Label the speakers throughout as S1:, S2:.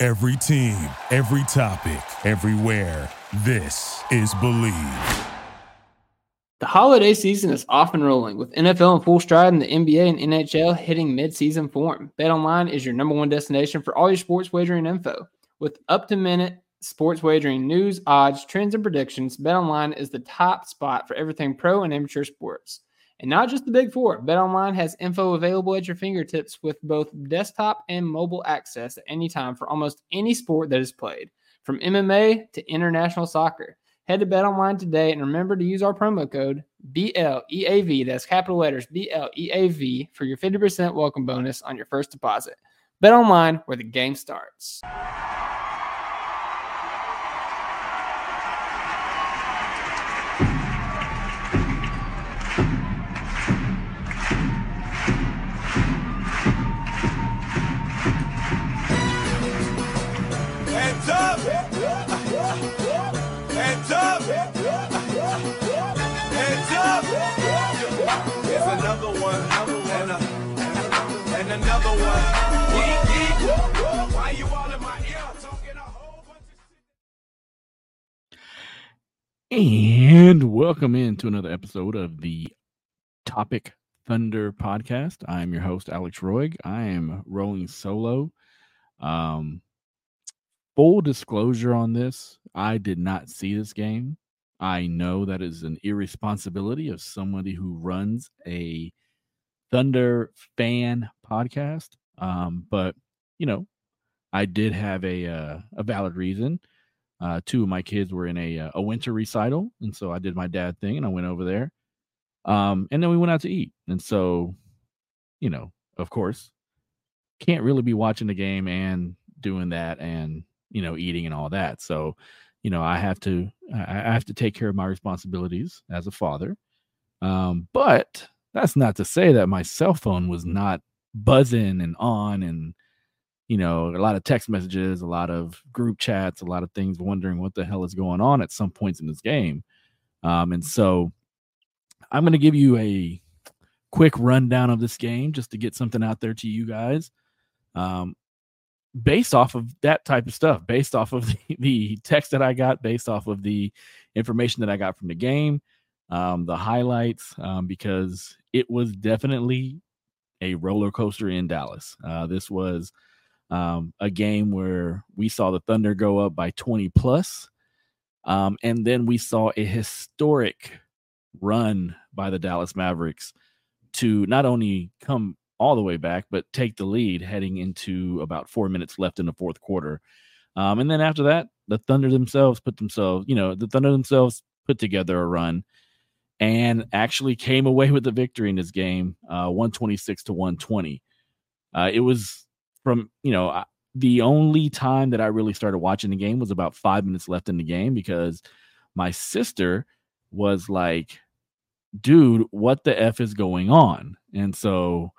S1: Every team, every topic, everywhere. This is Bleav.
S2: The holiday season is off and rolling with NFL in full stride and the NBA and NHL hitting midseason form. BetOnline is your number one destination for all your sports wagering info. With up to minute sports wagering news, odds, trends, and predictions, BetOnline is the top spot for everything pro and amateur sports. And not just the big four, BetOnline has info available at your fingertips with both desktop and mobile access at any time for almost any sport that is played, from MMA to international soccer. Head to BetOnline today and remember to use our promo code BLEAV, that's capital letters BLEAV, for your 50% welcome bonus on your first deposit. BetOnline, where the game starts.
S3: And
S4: welcome into another episode of the Topic Thunder podcast. I am your host, Alex Roig. I am rolling solo. Um, full disclosure on this I did not see this game. I know that is an irresponsibility of somebody who runs a Thunder fan podcast. Um, but, you know, I did have a, uh, a valid reason. Uh, two of my kids were in a uh, a winter recital, and so I did my dad thing, and I went over there. Um, and then we went out to eat, and so, you know, of course, can't really be watching the game and doing that, and you know, eating and all that. So, you know, I have to I I have to take care of my responsibilities as a father. Um, but that's not to say that my cell phone was not buzzing and on and you know, a lot of text messages, a lot of group chats, a lot of things wondering what the hell is going on at some points in this game. Um, and so I'm going to give you a quick rundown of this game just to get something out there to you guys. Um, based off of that type of stuff, based off of the, the text that I got, based off of the information that I got from the game, um, the highlights, um, because it was definitely a roller coaster in Dallas. Uh, this was um, a game where we saw the Thunder go up by 20 plus, um, and then we saw a historic run by the Dallas Mavericks to not only come all the way back, but take the lead heading into about four minutes left in the fourth quarter. Um, and then after that, the Thunder themselves put themselves, you know, the Thunder themselves put together a run and actually came away with the victory in this game, uh, 126 to 120. Uh, it was from, you know, the only time that I really started watching the game was about five minutes left in the game because my sister was like, dude, what the F is going on? And so,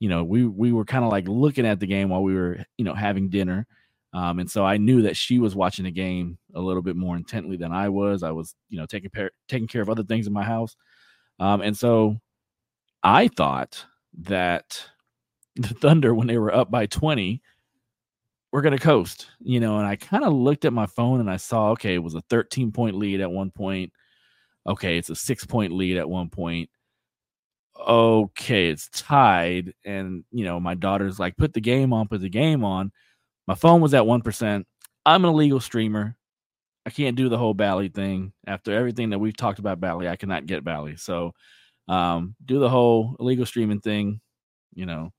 S4: you know, we we were kind of like looking at the game while we were, you know, having dinner. Um, and so I knew that she was watching the game a little bit more intently than I was. I was, you know, taking care taking care of other things in my house. Um, and so I thought that the Thunder, when they were up by 20, we're going to coast, you know. And I kind of looked at my phone and I saw, okay, it was a 13 point lead at one point. Okay, it's a six point lead at one point. Okay, it's tied. And, you know, my daughter's like, put the game on, put the game on. My phone was at 1%. I'm an illegal streamer. I can't do the whole Bally thing. After everything that we've talked about Bally, I cannot get Bally. So, um, do the whole illegal streaming thing. You know,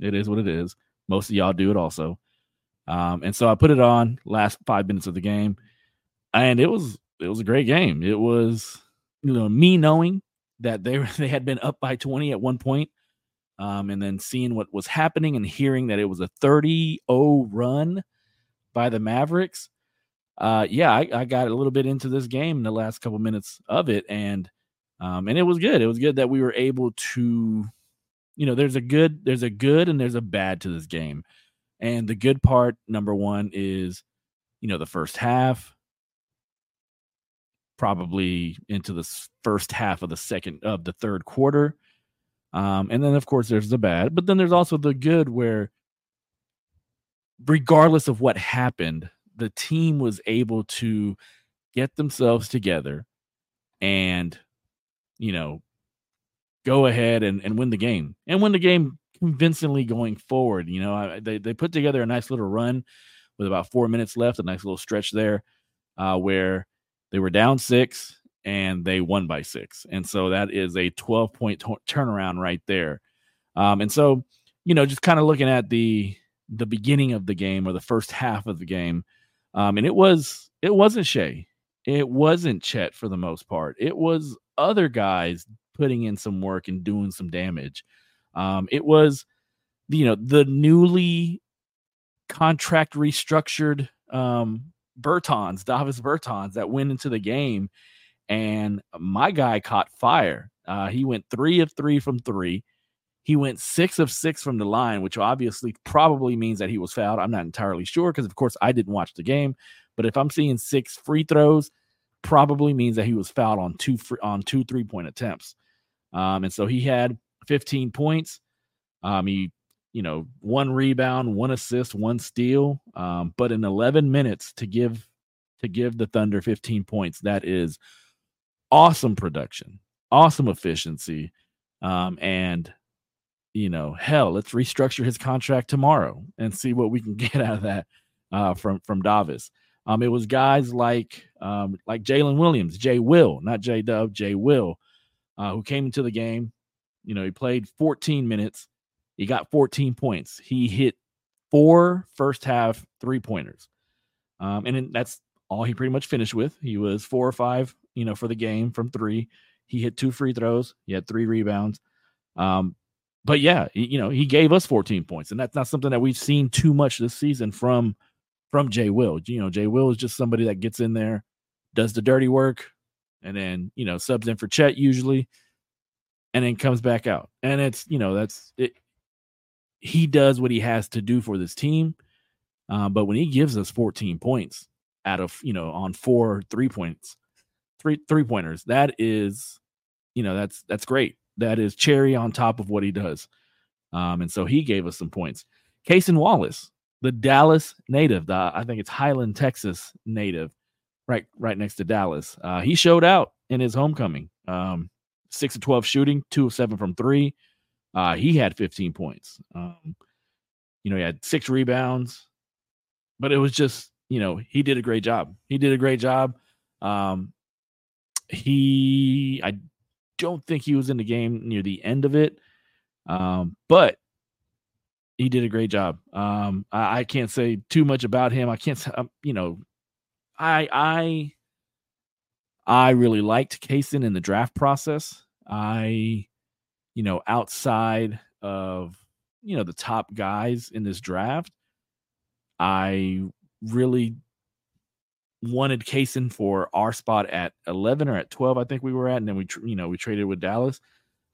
S4: it is what it is. Most of y'all do it also. Um, and so I put it on last five minutes of the game, and it was it was a great game. It was you know me knowing that they were- they had been up by 20 at one point, um, and then seeing what was happening and hearing that it was a 30-0 run by the Mavericks. Uh, yeah, I, I got a little bit into this game in the last couple minutes of it, and um, and it was good. It was good that we were able to, you know, there's a good, there's a good, and there's a bad to this game. And the good part, number one, is, you know, the first half, probably into the first half of the second of the third quarter. Um, and then of course there's the bad, but then there's also the good where regardless of what happened, the team was able to get themselves together and you know go ahead and, and win the game and win the game convincingly going forward. You know, I, they they put together a nice little run with about four minutes left, a nice little stretch there, uh, where they were down six and they won by six, and so that is a twelve point t- turnaround right there. Um, and so, you know, just kind of looking at the the beginning of the game or the first half of the game, um, and it was it wasn't Shai, it wasn't Chet for the most part. It was other guys putting in some work and doing some damage. Um, it was, you know, the newly contract restructured um, Bertans, Davis Bertans, that went into the game, and my guy caught fire. Uh, he went three of three from three. He went six of six from the line, which obviously probably means that he was fouled. I'm not entirely sure because, of course, I didn't watch the game. But if I'm seeing six free throws, probably means that he was fouled on two free, on two three point attempts. Um, and so he had 15 points. Um, he, you know, one rebound, one assist, one steal. Um, but in 11 minutes to give to give the Thunder 15 points, that is awesome production, awesome efficiency, um, and you know, hell, let's restructure his contract tomorrow and see what we can get out of that uh, from from Davis. Um, it was guys like um, like Jaylin Williams, Jay Will, not J Dub, Jay Will, uh, who came into the game. You know, he played 14 minutes. He got 14 points. He hit four first half three pointers. Um, and that's all he pretty much finished with. He was four or five, you know, for the game from three. He hit two free throws. He had three rebounds. Um, but yeah, you know, he gave us 14 points, and that's not something that we've seen too much this season from from Jay Will. You know, Jay Will is just somebody that gets in there, does the dirty work, and then you know subs in for Chet usually, and then comes back out. And it's you know that's it. He does what he has to do for this team, uh, but when he gives us 14 points out of you know on four three points, three three pointers, that is, you know that's that's great. That is cherry on top of what he does. Um, and so he gave us some points. Cason Wallace, the Dallas native, the, I think it's Highland, Texas native, right right next to Dallas. Uh, he showed out in his homecoming. Um, six of twelve shooting, two of seven from three. Uh, he had 15 points. Um, you know, he had six rebounds, but it was just, you know, he did a great job. He did a great job. Um, he, I don't think he was in the game near the end of it, um, but he did a great job. Um, I, I can't say too much about him. I can't, um, you know, I, I, I really liked Cason in the draft process. I, you know, outside of, you know, the top guys in this draft, I really wanted Cason for our spot at 11 or at 12, I think we were at. And then we, you know, we traded with Dallas.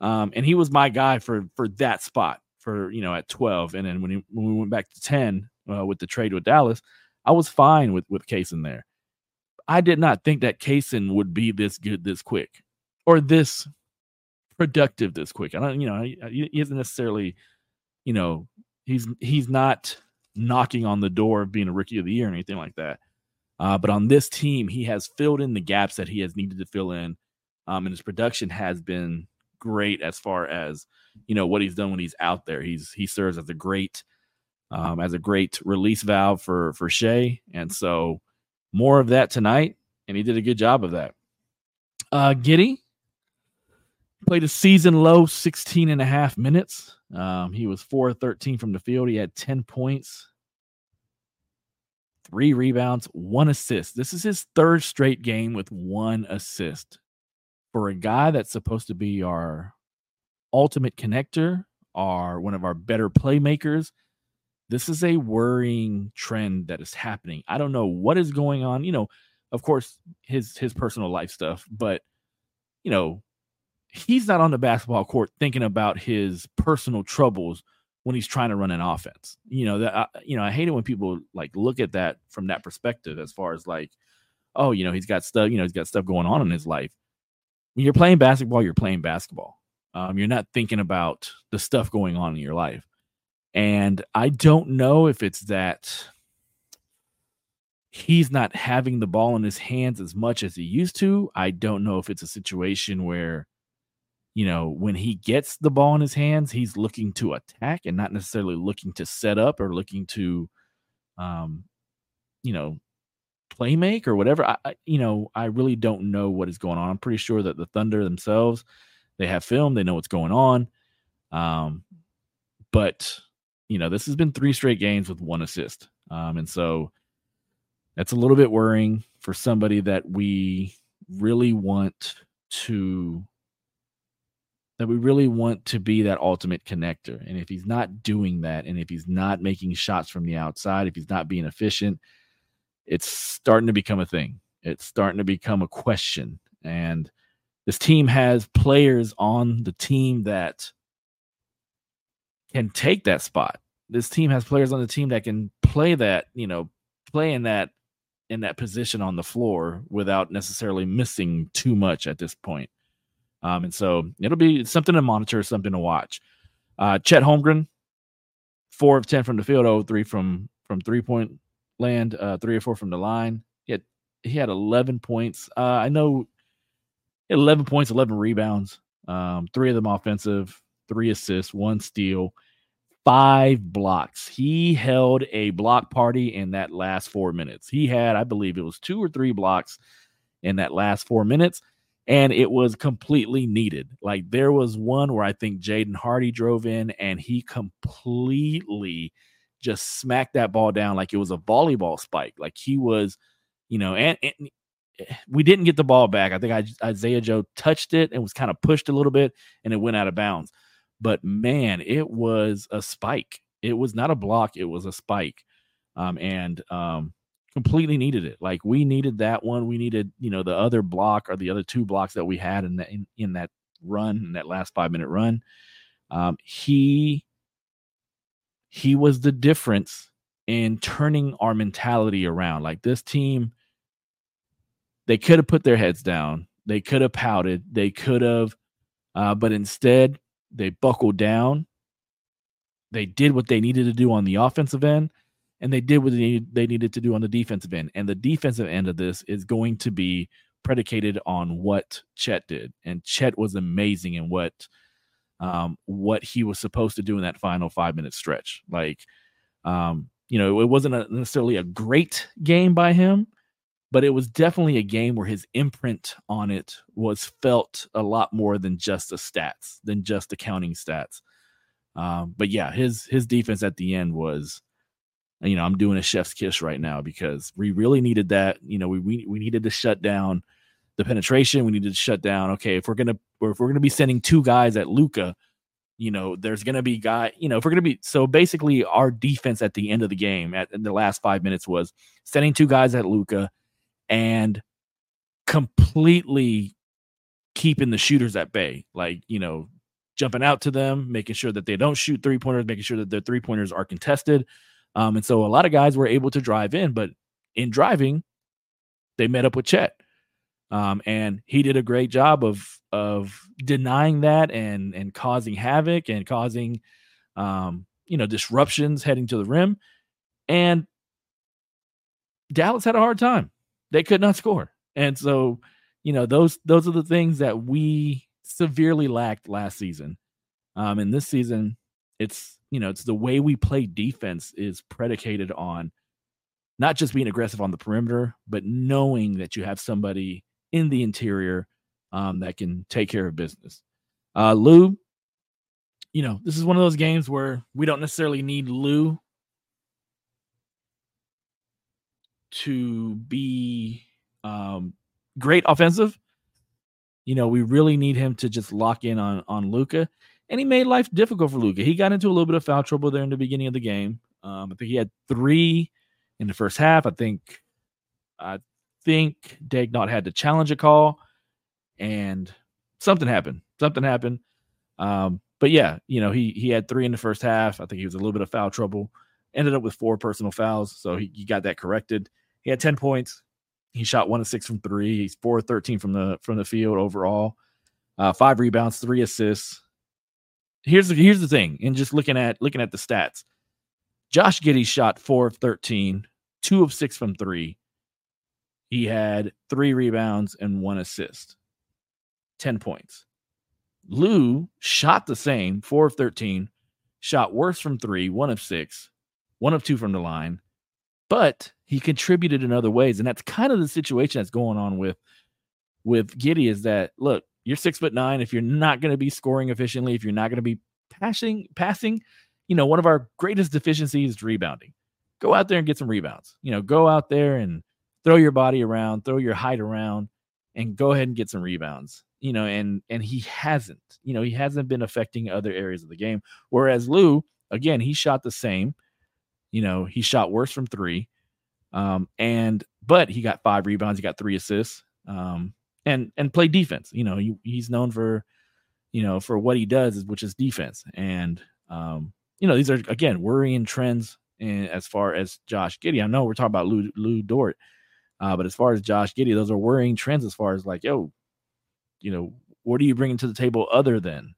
S4: Um, and he was my guy for, for that spot for, you know, at 12. And then when, he, when we went back to 10 uh, with the trade with Dallas, I was fine with, with Cason there. I did not think that Cason would be this good this quick or this productive this quick. I don't, you know, he, he isn't necessarily, you know, he's he's not knocking on the door of being a rookie of the year or anything like that. Uh, but on this team, he has filled in the gaps that he has needed to fill in, um, and his production has been great as far as you know what he's done when he's out there. He's he serves as a great um, as a great release valve for for Shai, and so more of that tonight, and he did a good job of that. Uh, Giddey played a season low 16 and a half minutes. Um, he was 4 13 from the field. He had 10 points, three rebounds, one assist. This is his third straight game with one assist. For a guy that's supposed to be our ultimate connector, our one of our better playmakers, this is a worrying trend that is happening. I don't know what is going on. You know, of course, his his personal life stuff, but you know, he's not on the basketball court thinking about his personal troubles when he's trying to run an offense. You know that I, you know I hate it when people like look at that from that perspective as far as like, oh, you know, he's got stuff, you know, he's got stuff going on in his life. When you're playing basketball, you're playing basketball. Um, you're not thinking about the stuff going on in your life. And I don't know if it's that he's not having the ball in his hands as much as he used to. I don't know if it's a situation where, you know, when he gets the ball in his hands, he's looking to attack and not necessarily looking to set up or looking to, um, you know, play make or whatever. I, I, you know, I really don't know what is going on. I'm pretty sure that the Thunder themselves, they have film, they know what's going on. Um, but you know, this has been three straight games with one assist. Um, and so that's a little bit worrying for somebody that we really want to that we really want to be that ultimate connector. And if he's not doing that, and if he's not making shots from the outside, if he's not being efficient, it's starting to become a thing. It's starting to become a question. And this team has players on the team that can take that spot. This team has players on the team that can play that, you know, play in that in that position on the floor without necessarily missing too much at this point. Um, and so it'll be something to monitor, something to watch. Uh, Chet Holmgren, four of ten from the field, oh three from from three point land, uh, three or four from the line. He had he had eleven points. Uh, I know, eleven points, eleven rebounds, um, three of them offensive, three assists, one steal five blocks. He held a block party in that last four minutes. He had, I believe, it was two or three blocks in that last four minutes, and it was completely needed. Like there was one where I think Jaden Hardy drove in and he completely just smacked that ball down like it was a volleyball spike. Like he was, you know, and, and we didn't get the ball back. I think Isaiah Joe touched it and was kind of pushed a little bit, and it went out of bounds but man, it was a spike. It was not a block, it was a spike. Um, and um, completely needed it. Like we needed that one. We needed, you know, the other block or the other two blocks that we had in that in, in that run, in that last five minute run. Um, he he was the difference in turning our mentality around. Like this team, they could have put their heads down, they could have pouted, they could have, uh, but instead they buckled down. They did what they needed to do on the offensive end, and they did what they, they needed to do on the defensive end. And the defensive end of this is going to be predicated on what Chet did. And Chet was amazing in what um, what he was supposed to do in that final five minute stretch. Like, um, you know, it wasn't a, necessarily a great game by him, but it was definitely a game where his imprint on it was felt a lot more than just the stats, than just the counting stats. Um, but yeah, his his defense at the end was, you know, I'm doing a chef's kiss right now because we really needed that. You know, we we, we needed to shut down the penetration. We needed to shut down. Okay, if we're gonna if we're gonna be sending two guys at Luka, you know, there's gonna be guy. You know, if we're gonna be so basically, our defense at the end of the game at the last five minutes was sending two guys at Luka and completely keeping the shooters at bay. Like, you know, jumping out to them, making sure that they don't shoot three pointers, making sure that their three pointers are contested. Um, and so a lot of guys were able to drive in, but in driving, they met up with Chet. Um, and he did a great job of of denying that and and causing havoc and causing um, you know disruptions heading to the rim. And Dallas had a hard time they could not score. And so, you know, those those are the things that we severely lacked last season. Um, and this season, it's you know, it's the way we play defense is predicated on not just being aggressive on the perimeter, but knowing that you have somebody in the interior um, that can take care of business. Uh, Lou, you know, this is one of those games where we don't necessarily need Lou to be um, great offensive. You know, we really need him to just lock in on on Luka, and he made life difficult for Luka. He got into a little bit of foul trouble there in the beginning of the game. Um, I think he had three in the first half. I think I think Daigneault had to challenge a call, and something happened. Something happened. Um, but yeah, you know, he he had three in the first half. I think he was a little bit of foul trouble. Ended up with four personal fouls, so he, he got that corrected. He had 10 points. He shot one of six from three. He's four of 13 from the from the field overall. Uh, five rebounds, three assists. Here's the here's the thing, and just looking at looking at the stats, Josh Giddey shot four of 13, two of six from three. He had three rebounds and one assist, 10 points. Lou shot the same, four of 13, shot worse from three, one of six, one of two from the line, but he contributed in other ways. And that's kind of the situation that's going on with with Giddey. is that look, you're six foot nine. If you're not going to be scoring efficiently, if you're not going to be passing, passing, you know, one of our greatest deficiencies is rebounding. Go out there and get some rebounds. You know, go out there and throw your body around, throw your height around, and go ahead and get some rebounds. You know, and and he hasn't. You know, he hasn't been affecting other areas of the game. Whereas Lou, again, he shot the same. You know, he shot worse from three. Um, and but he got five rebounds, he got three assists. Um, and and play defense. You know, he, he's known for, you know, for what he does, which is defense. And um, you know, these are again worrying trends. And as far as Josh Giddey, I know we're talking about Lou, Lou Dort, uh, but as far as Josh Giddey, those are worrying trends. As far as like, yo, you know, what are you bringing to the table other than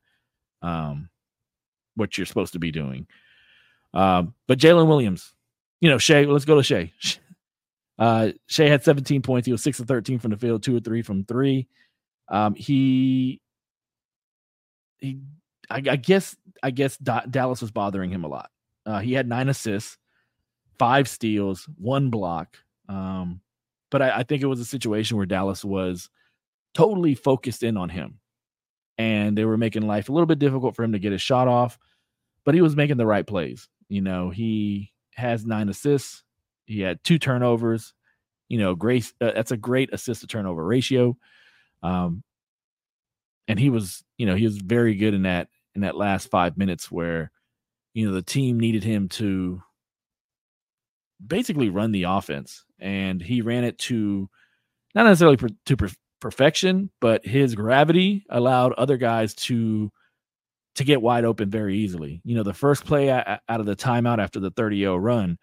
S4: um, what you're supposed to be doing? Um, but Jalen Williams, you know, Shai, let's go to Shai. Uh, Shai had 17 points. He was six of 13 from the field, two or three from three. Um, he, he, I, I guess, I guess D- Dallas was bothering him a lot. Uh, he had nine assists, five steals, one block. Um, but I, I think it was a situation where Dallas was totally focused in on him, and they were making life a little bit difficult for him to get his shot off. But he was making the right plays. You know, he has nine assists. He had two turnovers. You know, great. Uh, that's a great assist to turnover ratio. Um, and he was, you know, he was very good in that in that last five minutes where, you know, the team needed him to basically run the offense, and he ran it to not necessarily per, to per, perfection, but his gravity allowed other guys to to get wide open very easily. You know, the first play out of the timeout after the 30-0 run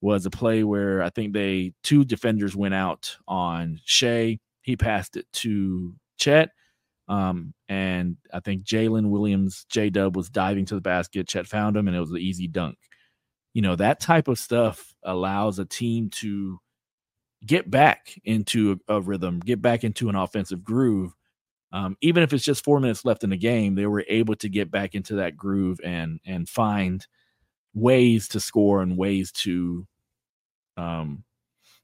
S4: was a play where I think they two defenders went out on Shai. He passed it to Chet. Um, and I think Jalen Williams, J Dub was diving to the basket. Chet found him, and it was an easy dunk. You know, that type of stuff allows a team to get back into a, a rhythm, get back into an offensive groove. Um, even if it's just four minutes left in the game, they were able to get back into that groove and and find ways to score and ways to um,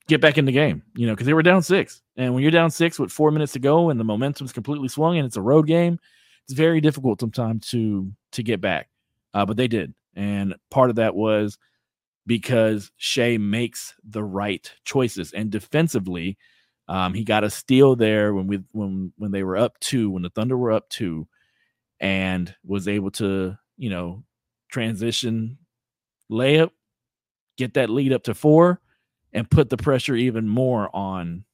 S4: get back in the game, you know, because they were down six. And when you're down six with four minutes to go and the momentum's completely swung and it's a road game, it's very difficult sometimes to to get back. Uh, but they did. And part of that was because Shai makes the right choices. And defensively, um, he got a steal there when we when when they were up two, when the Thunder were up two, and was able to, you know, transition layup get that lead up to four and put the pressure even more on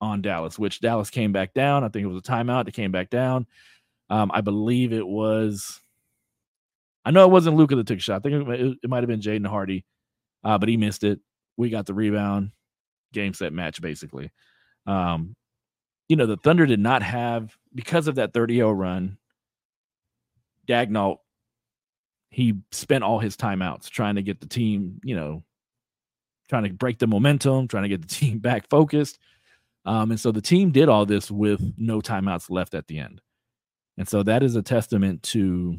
S4: on Dallas, which Dallas came back down. I think it was a timeout. They came back down. Um, I believe it was. I know it wasn't Luka that took a shot. I think it, it might have been Jaden Hardy, uh, but he missed it. We got the rebound. Game set match basically. Um, you know the Thunder did not have because of that 30-0 run. Daigneault, he spent all his timeouts trying to get the team, you know, trying to break the momentum, trying to get the team back focused. Um, and so the team did all this with no timeouts left at the end. And so that is a testament to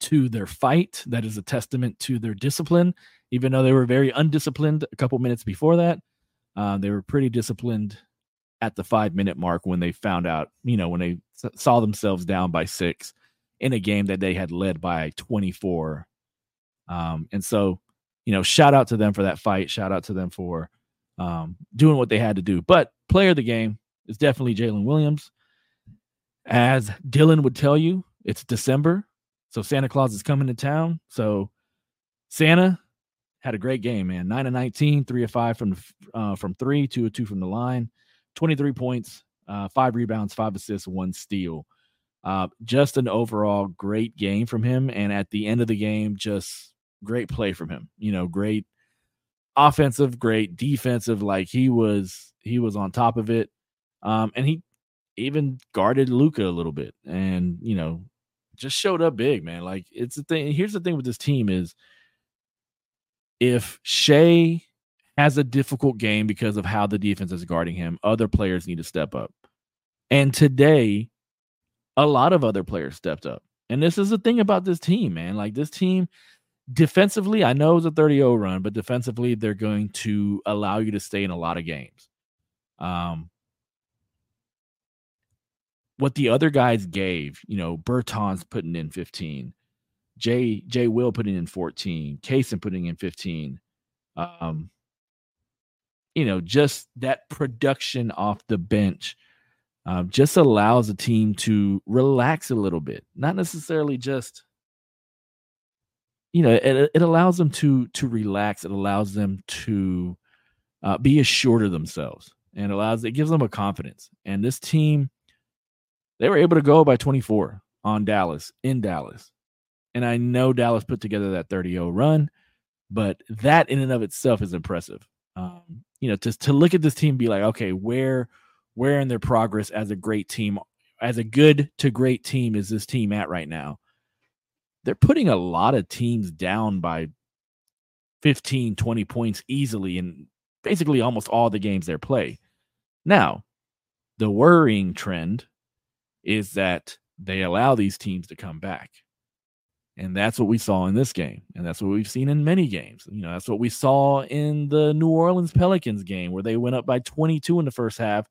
S4: to their fight. That is a testament to their discipline. Even though they were very undisciplined a couple minutes before that, uh, they were pretty disciplined at the five minute mark when they found out, you know, when they saw themselves down by six in a game that they had led by 24. Um, and so, you know, shout out to them for that fight. Shout out to them for um, doing what they had to do. But player of the game is definitely Jalen Williams. As Dylan would tell you, it's December. So Santa Claus is coming to town. So Santa had a great game, man. Nine of 19, three of five from uh, from three, two of two from the line, 23 points, uh, five rebounds, five assists, one steal. Uh, just an overall great game from him. And at the end of the game, just great play from him. You know, great offensive, great defensive. Like he was, he was on top of it. Um, and he even guarded Luka a little bit, and you know, just showed up big, man. Like it's the thing. Here's the thing with this team is if Shai has a difficult game because of how the defense is guarding him, other players need to step up. And today, a lot of other players stepped up. And this is the thing about this team, man. Like this team defensively, I know it's a 30 0 run, but defensively, they're going to allow you to stay in a lot of games. Um, what the other guys gave, you know, Bertans putting in 15, Jay Jay Will putting in 14, Cason putting in 15. Um, you know, just that production off the bench uh, just allows a team to relax a little bit, not necessarily just you know it, it allows them to to relax it allows them to uh, be assured of themselves and allows it gives them a confidence and this team they were able to go by 24 on dallas in dallas and I know Dallas put together that 30 0 run, but that in and of itself is impressive. Um, you know, to, to look at this team be like, okay, where where in their progress as a great team, as a good to great team is this team at right now? They're putting a lot of teams down by 15, 20 points easily in basically almost all the games they play. Now, the worrying trend is that they allow these teams to come back. And that's what we saw in this game. And that's what we've seen in many games. You know, that's what we saw in the New Orleans Pelicans game where they went up by 22 in the first half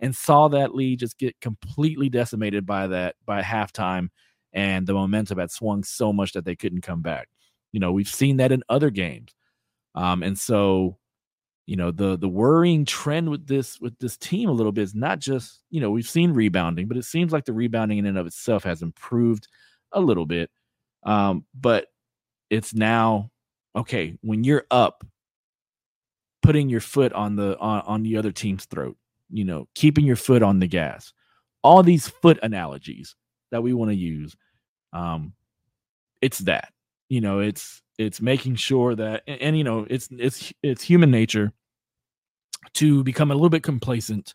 S4: and saw that lead just get completely decimated by that by halftime. And the momentum had swung so much that they couldn't come back. You know, we've seen that in other games. Um, and so, you know, the the worrying trend with this with this team a little bit is not just, you know, we've seen rebounding, but it seems like the rebounding in and of itself has improved a little bit. Um, but it's now okay when you're up, putting your foot on the on, on the other team's throat, you know, keeping your foot on the gas. All these foot analogies that we want to use. Um, it's that. You know, it's it's making sure that and, and you know, it's it's it's human nature to become a little bit complacent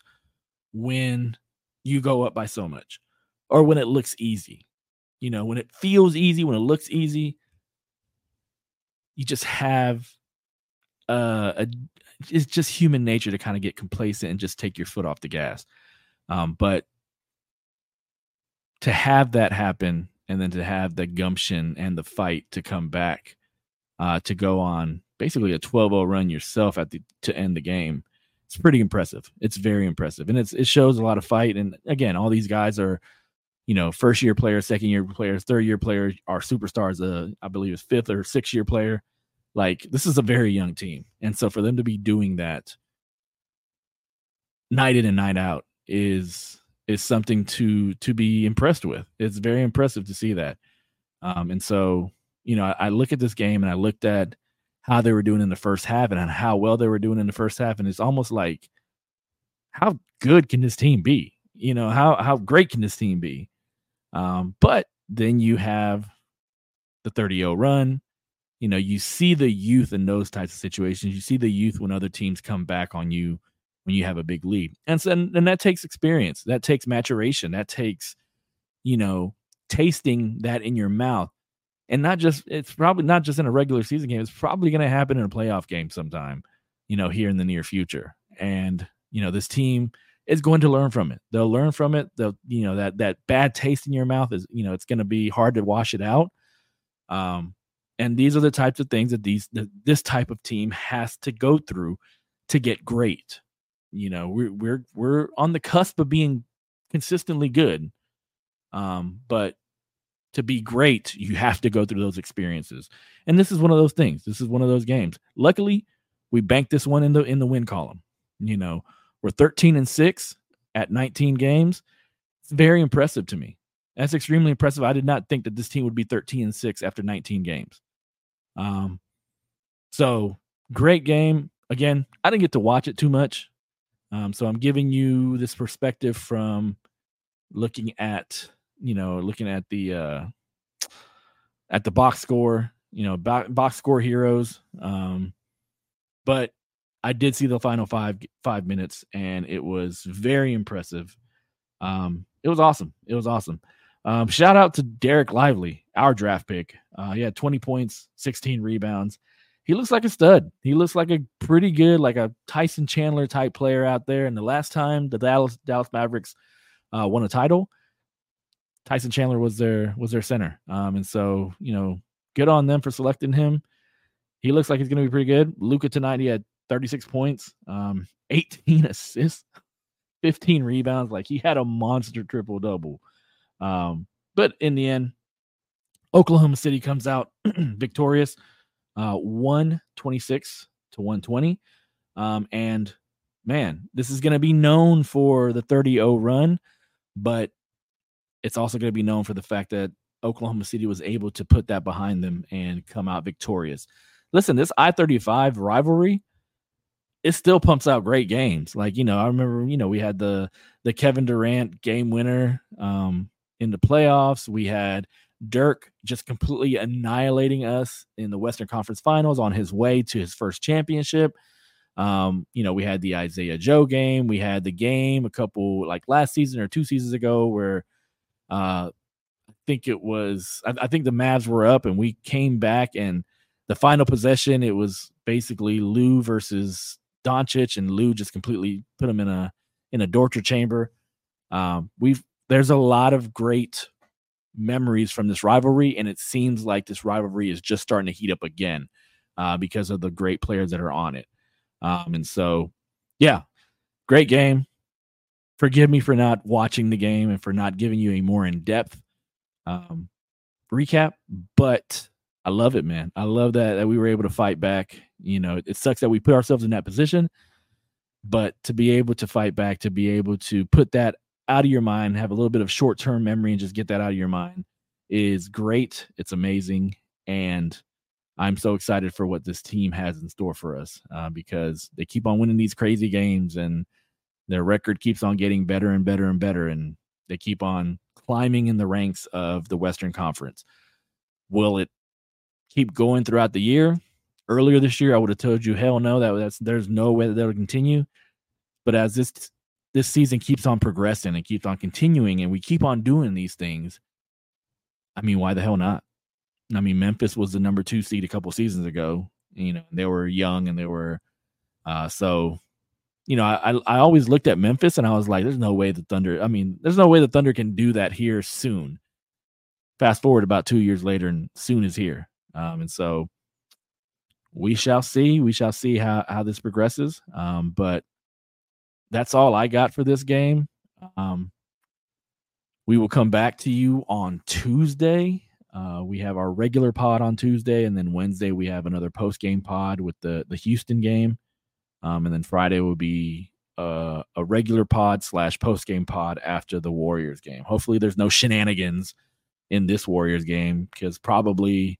S4: when you go up by so much or when it looks easy you know, when it feels easy, when it looks easy, you just have uh, a it's just human nature to kind of get complacent and just take your foot off the gas. Um, but to have that happen and then to have the gumption and the fight to come back uh, to go on basically a 12-0 run yourself at the to end the game it's pretty impressive. It's very impressive. And it's it shows a lot of fight. And again all these guys are you know, first year players, second year players, third year players, our superstars, uh, I believe is fifth or sixth year player. Like this is a very young team. And so for them to be doing that night in and night out is is something to to be impressed with. It's very impressive to see that. Um, and so, you know, I, I look at this game and I looked at how they were doing in the first half and how well they were doing in the first half. And it's almost like, how good can this team be? You know, how how great can this team be? Um, but then you have the 30 0 run. You know, you see the youth in those types of situations. You see the youth when other teams come back on you when you have a big lead. And so, and, and that takes experience, that takes maturation, that takes, you know, tasting that in your mouth. And not just, it's probably not just in a regular season game, it's probably going to happen in a playoff game sometime, you know, here in the near future. And, you know, this team, is going to learn from it. They'll learn from it. They'll, you know, that that bad taste in your mouth is, you know, it's going to be hard to wash it out. Um, and these are the types of things that these that this type of team has to go through to get great. You know, we're we're we're on the cusp of being consistently good. Um, but to be great, you have to go through those experiences. And this is one of those things. This is one of those games. Luckily, we banked this one in the in the win column. You know, we're 13 and 6 at 19 games. It's very impressive to me. That's extremely impressive. I did not think that this team would be 13 and 6 after 19 games. Um, So great game. Again, I didn't get to watch it too much. Um, so I'm giving you this perspective from looking at, you know, looking at the uh at the box score, you know, box score heroes. Um, but I did see the final five five minutes, and it was very impressive. Um, it was awesome. It was awesome. Um, shout out to Dereck Lively, our draft pick. Uh, he had 20 points, 16 rebounds. He looks like a stud. He looks like a pretty good, like a Tyson Chandler type player out there. And the last time the Dallas Dallas Mavericks uh, won a title, Tyson Chandler was their was their center. Um, and so you know, good on them for selecting him. He looks like he's going to be pretty good. Luka tonight he had 36 points, um, 18 assists, 15 rebounds. Like he had a monster triple double. Um, but in the end, Oklahoma City comes out victorious, uh, 126 to 120. Um, and man, this is going to be known for the 30 0 run, but it's also going to be known for the fact that Oklahoma City was able to put that behind them and come out victorious. Listen, this I 35 rivalry, it still pumps out great games. Like, you know, I remember, you know, we had the the Kevin Durant game winner um in the playoffs. We had Dirk just completely annihilating us in the Western Conference Finals on his way to his first championship. Um, you know, we had the Isaiah Joe game. We had the game a couple like last season or two seasons ago where uh I think it was I, I think the Mavs were up and we came back and the final possession, it was basically Lou versus Doncic, and Lou just completely put them in a in a torture chamber. Um, we've there's a lot of great memories from this rivalry, and it seems like this rivalry is just starting to heat up again uh, because of the great players that are on it. Um, and so, yeah, great game. Forgive me for not watching the game and for not giving you a more in depth um, recap, but I love it, man. I love that that we were able to fight back. You know, it sucks that we put ourselves in that position, but to be able to fight back, to be able to put that out of your mind, have a little bit of short term memory, and just get that out of your mind is great. It's amazing, and I'm so excited for what this team has in store for us uh, because they keep on winning these crazy games, and their record keeps on getting better and better and better, and they keep on climbing in the ranks of the Western Conference. Will it keep going throughout the year. Earlier this year, I would have told you, hell no, that that's there's no way that that'll continue. But as this this season keeps on progressing and keeps on continuing, and we keep on doing these things, I mean, why the hell not? I mean, Memphis was the number two seed a couple seasons ago. You know, they were young and they were uh so you know, I I always looked at Memphis and I was like, there's no way the Thunder. I mean, there's no way the Thunder can do that here soon. Fast forward about two years later, and soon is here. Um, and so we shall see. We shall see how how this progresses. Um, but that's all I got for this game. Um, we will come back to you on Tuesday. Uh, we have our regular pod on Tuesday, and then Wednesday we have another post game pod with the the Houston game, um, and then Friday will be uh, a regular pod slash post game pod after the Warriors game. Hopefully, there's no shenanigans in this Warriors game because probably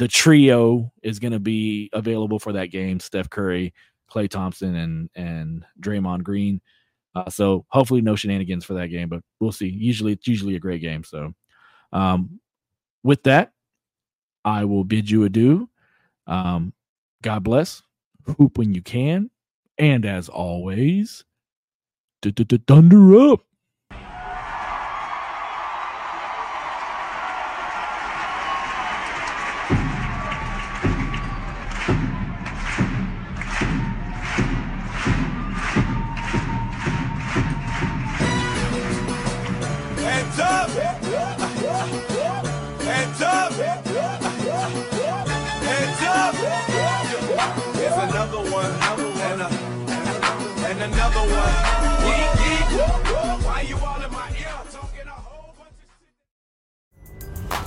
S4: the trio is going to be available for that game: Steph Curry, Klay Thompson, and and Draymond Green. Uh, so hopefully no shenanigans for that game, but we'll see. Usually it's usually a great game. So um, with that, I will bid you adieu. Um, God bless. Hoop when you can, and as always, thunder up.